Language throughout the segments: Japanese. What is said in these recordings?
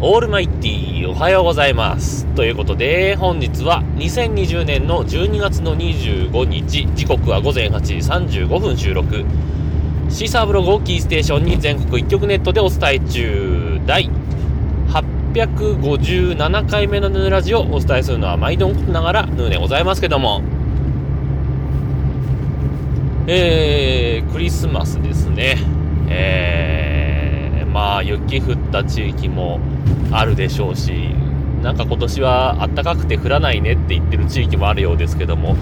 オールマイティーおはようございます。ということで、本日は2020年の12月の25日、時刻は午前8時35分収録。シーサーブログをキーステーションに全国一曲ネットでお伝え中、第857回目のヌーラジオをお伝えするのは毎度ことながらヌーでございますけども、えー、クリスマスですね。えー、まあ雪降った地域もあるでしょうし、なんか今年は暖かくて降らないねって言ってる地域もあるようですけども、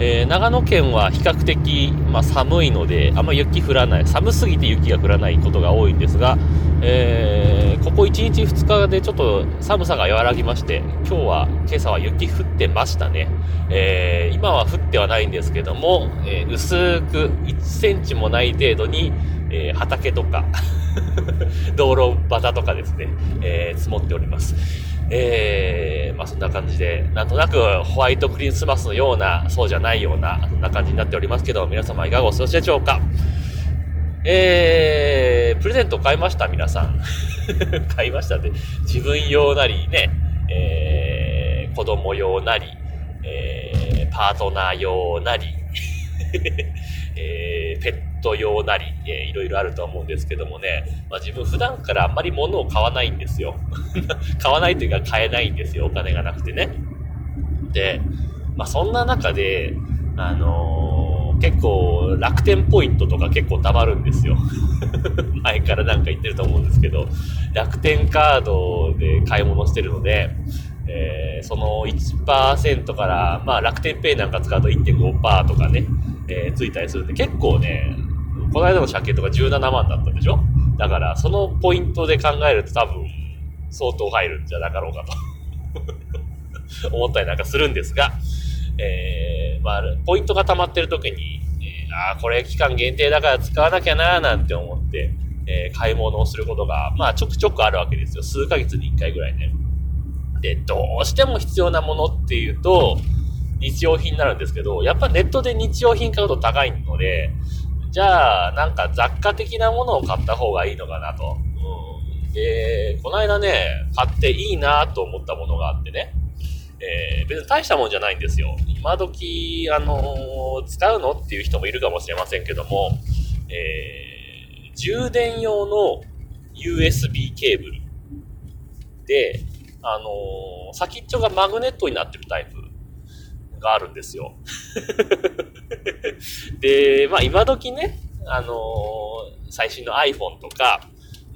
えー、長野県は比較的、まあ、寒いので、あんま雪降らない、寒すぎて雪が降らないことが多いんですが、えー、ここ1日2日でちょっと寒さが和らぎまして、今日は、今朝は雪降ってましたね。えー、今は降ってはないんですけども、え、薄く1センチもない程度に、えー、畑とか 道路端とかですね、えー、積もっております。えー、まあそんな感じで、なんとなくホワイトクリスマスのような、そうじゃないような、そんな感じになっておりますけど、皆様いかがお過ごしでしょうかえー、プレゼント買いました皆さん。買いましたって。自分用なりね、えー、子供用なり、えー、パートナー用なり、えー、ペット用なり、えー、いろいろあると思うんですけどもね、まあ、自分普段からあんまり物を買わないんですよ。買わないというか買えないんですよ。お金がなくてね。で、まあ、そんな中で、あのー、結構楽天ポイントとか結構貯まるんですよ。前からなんか言ってると思うんですけど、楽天カードで買い物してるので、えー、その1%から、まあ楽天ペイなんか使うと1.5%とかね、えー、ついたりするんで、結構ね、この間の借金とか17万だったでしょ？だから、そのポイントで考えると多分、相当入るんじゃなかろうかと 思ったりなんかするんですが、えー、まあ、ポイントが溜まってる時に、えー、ああ、これ期間限定だから使わなきゃなーなんて思って、えー、買い物をすることが、まあ、ちょくちょくあるわけですよ。数ヶ月に1回ぐらいね。で、どうしても必要なものっていうと、日用品になるんですけど、やっぱネットで日用品買うと高いので、じゃあ、なんか雑貨的なものを買った方がいいのかなと。うん、で、この間ね、買っていいなと思ったものがあってね、えー、別に大したもんじゃないんですよ。今時、あのー、使うのっていう人もいるかもしれませんけども、えー、充電用の USB ケーブルで、あのー、先っちょがマグネットになってるタイプがあるんですよ。で、まあ今時ね、あの、最新の iPhone とか、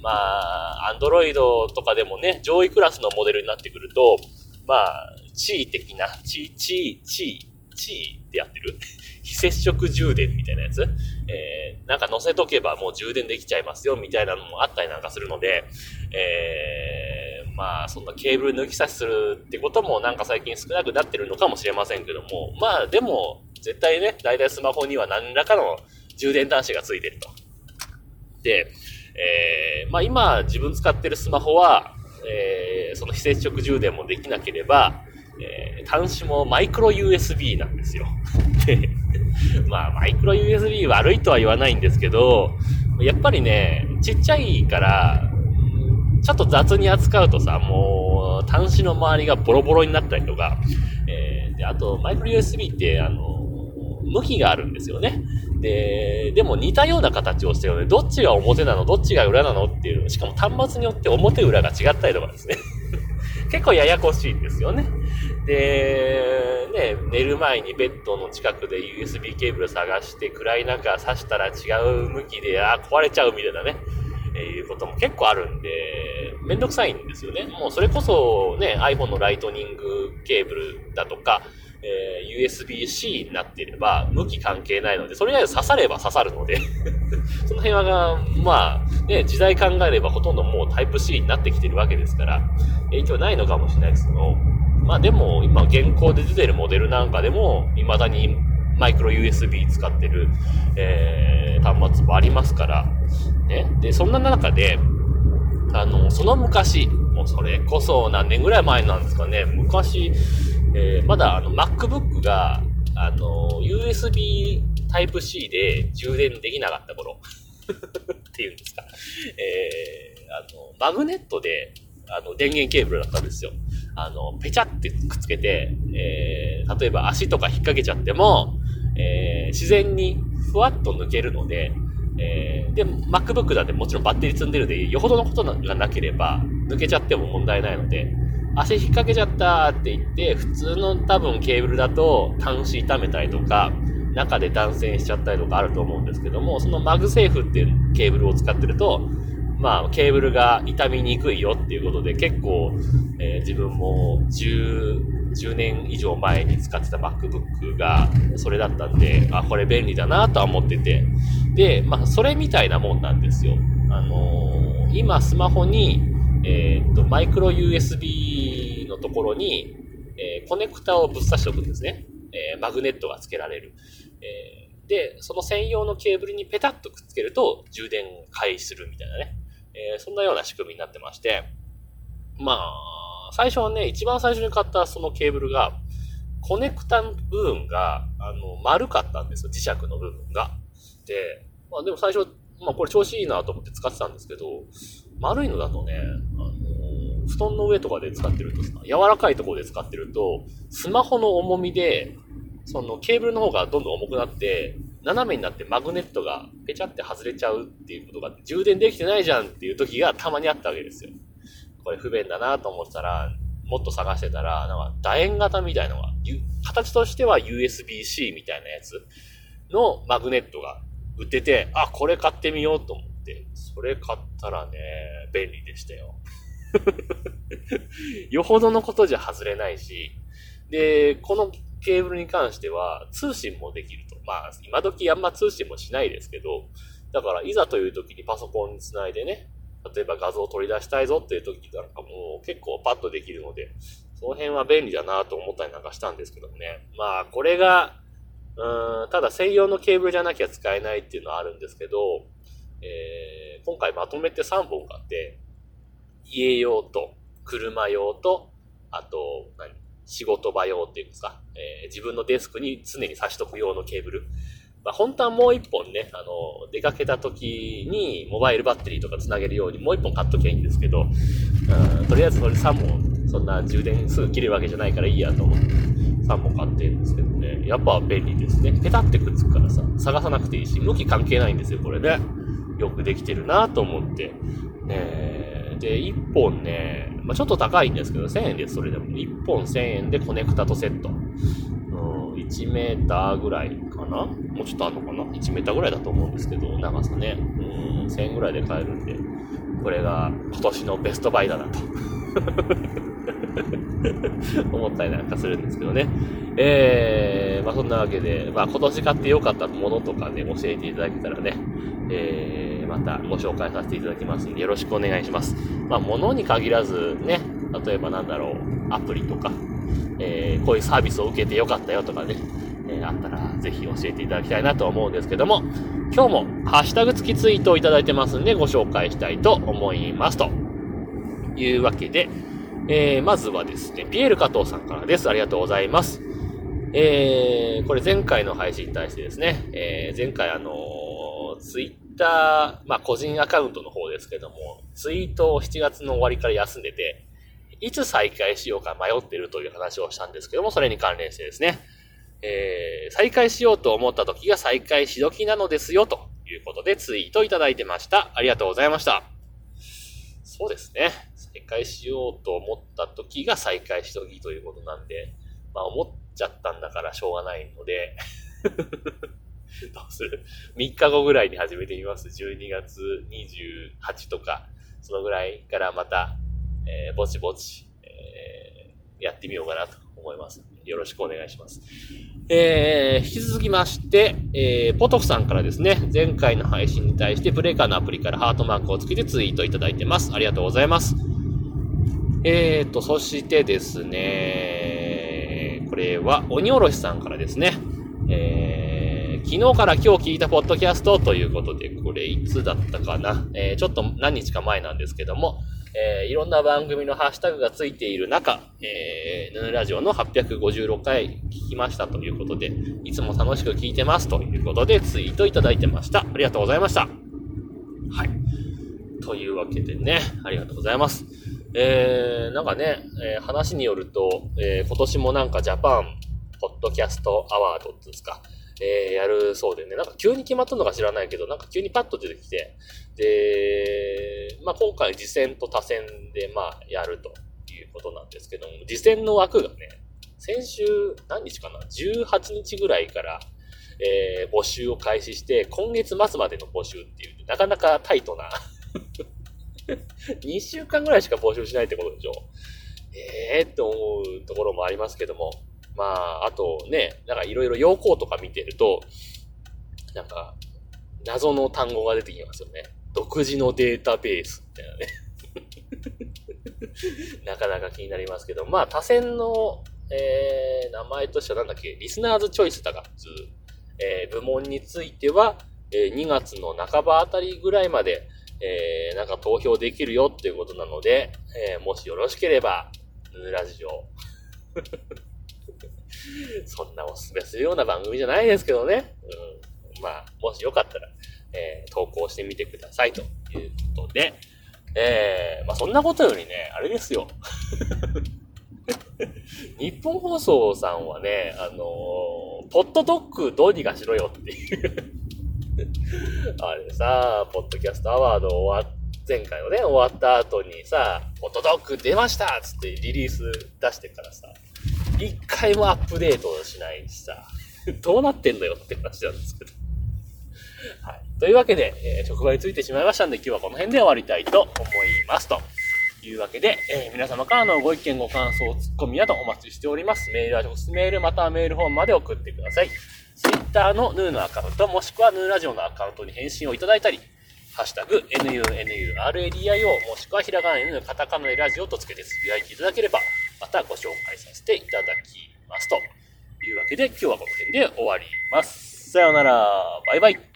まあ、Android とかでもね、上位クラスのモデルになってくると、まあ、地位的な、地位、地位、地位、地位ってやってる？非接触充電みたいなやつ？えー、なんか乗せとけばもう充電できちゃいますよみたいなのもあったりなんかするので、えー、まあそんなケーブル抜き差しするってこともなんか最近少なくなってるのかもしれませんけども、まあでも絶対ね、大体スマホには何らかの充電端子がついてると。で、えー、まあ今自分使ってるスマホは、えー、その非接触充電もできなければ、えー、端子もマイクロ USB なんですよ。まあ、マイクロ USB 悪いとは言わないんですけど、やっぱりね、ちっちゃいから、ちょっと雑に扱うとさ、もう、端子の周りがボロボロになったりとか、えー、で、あと、マイクロ USB って、あの、向きがあるんですよね。で、でも似たような形をしてるので、どっちが表なの、どっちが裏なのっていう、しかも端末によって表裏が違ったりとかですね。結構ややこしいんですよね。で、ね、寝る前にベッドの近くで USB ケーブル探して暗い中刺したら違う向きで、あ、壊れちゃうみたいなね、いうことも結構あるんで、めんどくさいんですよね。もうそれこそね、iPhone のライトニングケーブルだとか、えー、USB-C になっていれば、向き関係ないので、それ以外刺されば刺さるので その辺は、まあ、ね、時代考えればほとんどもうタイプ C になってきてるわけですから、影響ないのかもしれないですけど、まあでも、今現行で出てるモデルなんかでも、未だにマイクロ USB 使ってる、えー、端末もありますから、ね。で、そんな中で、あの、その昔、もうそれこそ何年ぐらい前なんですかね、昔、えー、まだあの MacBook が、あの、USB Type-C で充電できなかった頃 っていうんですか。えー、あの、マグネットであの、電源ケーブルだったんですよ。あの、ペチャってくっつけて、えー、例えば足とか引っ掛けちゃっても、えー、自然にふわっと抜けるので、えー、で、MacBook だってもちろんバッテリー積んでるで、よほどのことがなければ、抜けちゃっても問題ないので、足引っ掛けちゃったって言って、普通の多分ケーブルだと端子痛めたりとか、中で断線しちゃったりとかあると思うんですけども、その MagSafe っていうケーブルを使ってると、まあ、ケーブルが傷みにくいよっていうことで、結構、えー、自分も10、10年以上前に使ってた MacBook がそれだったんで、あ、これ便利だなとは思ってて。で、まあ、それみたいなもんなんですよ。あのー、今スマホに、えー、っと、マイクロ USB のところに、えー、コネクタをぶっ刺しておくんですね。えマグネットが付けられる。えで、その専用のケーブルにペタッとくっつけると充電開始するみたいなね。えそんなような仕組みになってまして、まあ、最初はね、一番最初に買ったそのケーブルが、コネクタの部分が、あの、丸かったんですよ、磁石の部分が。で、まあでも最初、まあこれ調子いいなと思って使ってたんですけど、丸いのだとね、あの布団の上とかで使ってるとさ、柔らかいところで使ってると、スマホの重みで、そのケーブルの方がどんどん重くなって、斜めになってマグネットがペチャって外れちゃうっていうことが、充電できてないじゃんっていう時がたまにあったわけですよ。これ不便だなと思ったら、もっと探してたら、なんか楕円型みたいのが、形としては USB-C みたいなやつのマグネットが売ってて、あ、これ買ってみようと思って、それ買ったらね、便利でしたよ。よほどのことじゃ外れないし、で、このケーブルに関しては通信もできると。まあ、今時あんま通信もしないですけど、だからいざという時にパソコンにつないでね、例えば画像を取り出したいぞっていう時なんかもう結構パッとできるので、その辺は便利だなと思ったりなんかしたんですけどもね。まあ、これが、うん、ただ専用のケーブルじゃなきゃ使えないっていうのはあるんですけど、えー、今回まとめて3本買って、家用と、車用と、あと、何？仕事場用っていうんですか、えー、自分のデスクに常に差しとく用のケーブル。まあ、本当はもう一本ね、あの、出かけた時にモバイルバッテリーとか繋げるようにもう一本買っときゃいいんですけど、うん、とりあえずそれ3本、そんな充電すぐ切れるわけじゃないからいいやと思って3本買ってるんですけどね、やっぱ便利ですね。ペタってくっつくからさ、探さなくていいし、向き関係ないんですよ、これね。よくできてるなと思って。えーで、1本ね、まあ、ちょっと高いんですけど、1000円です、それでも。1本1000円でコネクタとセット。1メーターぐらいかな？もうちょっとあるのかな ?1 メーターぐらいだと思うんですけど、長さね。うん、1000円ぐらいで買えるんで、これが今年のベストバイだなと。思ったりなんかするんですけどね。えー、まあそんなわけで、まあ今年買って良かったものとかね、教えていただけたらね、えー、またご紹介させていただきますので、よろしくお願いします。まあ物に限らずね、例えばなんだろう、アプリとか、えー、こういうサービスを受けて良かったよとかね、えー、あったらぜひ教えていただきたいなと思うんですけども、今日もハッシュタグ付きツイートをいただいてますんでご紹介したいと思います。というわけで、えー、まずはですね、ピエール加藤さんからです。ありがとうございます。えー、これ前回の配信に対してですね、えー、前回あのー、ツイッター、まあ個人アカウントの方ですけども、ツイートを7月の終わりから休んでて、いつ再開しようか迷ってるという話をしたんですけども、それに関連してですね、えー、再開しようと思った時が再開し時なのですよ、ということでツイートいただいてました。ありがとうございました。そうですね。再開しようと思った時が再開し時ということなんで、まあ思っちゃったんだからしょうがないので どうする ?3 日後ぐらいに始めてみます。12月28とか、そのぐらいからまた、えー、ぼちぼち、えー、やってみようかなと思います。よろしくお願いします。えー、引き続きまして、えー、ポトフさんからですね、前回の配信に対してブレーカーのアプリからハートマークをつけてツイートいただいてます。ありがとうございます。えーと、そしてですね、これは鬼おろしさんからですね、えー、昨日から今日聞いたポッドキャストということで、これいつだったかな、えー、ちょっと何日か前なんですけども、えー、いろんな番組のハッシュタグがついている中、えー、ヌヌラジオの856回聞きましたということで、いつも楽しく聞いてますということでツイートいただいてました。ありがとうございました。はい。というわけでね、ありがとうございます。えー、なんかね、えー、話によると、えー、今年もなんかジャパンポッドキャストアワードっていうんですか、えー、やるそうでね、なんか急に決まったのか知らないけど、なんか急にパッと出てきて、で、まあ今回次戦と多戦でまあやるということなんですけども、次戦の枠がね、先週何日かな ?18 日ぐらいから、えー、募集を開始して、今月末までの募集っていう、なかなかタイトな 2週間ぐらいしか募集しないってことでしょ？ええー、って思うところもありますけども。まあ、あとね、なんかいろいろ要項とか見てると、なんか、謎の単語が出てきますよね。独自のデータベースみたいなね。なかなか気になりますけど、まあ、他選の、えー、名前としてはなんだっけ、リスナーズチョイスだが、えー、部門については、えー、2月の半ばあたりぐらいまで、えー、なんか投票できるよっていうことなので、えー、もしよろしければ、ヌーラジオ。そんなおすすめするような番組じゃないですけどね。うん、まあ、もしよかったら、えー、投稿してみてくださいということで、えー、まあそんなことよりね、あれですよ。日本放送さんはね、あのー、ポッドドッグどうにかしろよっていう あれさ、ポッドキャストアワード終わ前回のね、終わった後にさ、ポッドドッグ出ましたつってリリース出してからさ、一回もアップデートしないしさ、どうなってんのよって話なんですけど。はい。というわけで、えー、職場についてしまいましたんで、今日はこの辺で終わりたいと思います。というわけで、えー、皆様からのご意見、ご感想、ツッコミなどお待ちしております。メールは直接メール、またはメールフォームまで送ってください。Twitter のヌーのアカウント、もしくはヌーラジオのアカウントに返信をいただいたり、ハッシュタグ、NUNURADIO、もしくはひらがな N、カタカナラジオとつけてつぶやいていただければ、またご紹介させていただきます。というわけで、今日はこの辺で終わります。さようなら、バイバイ。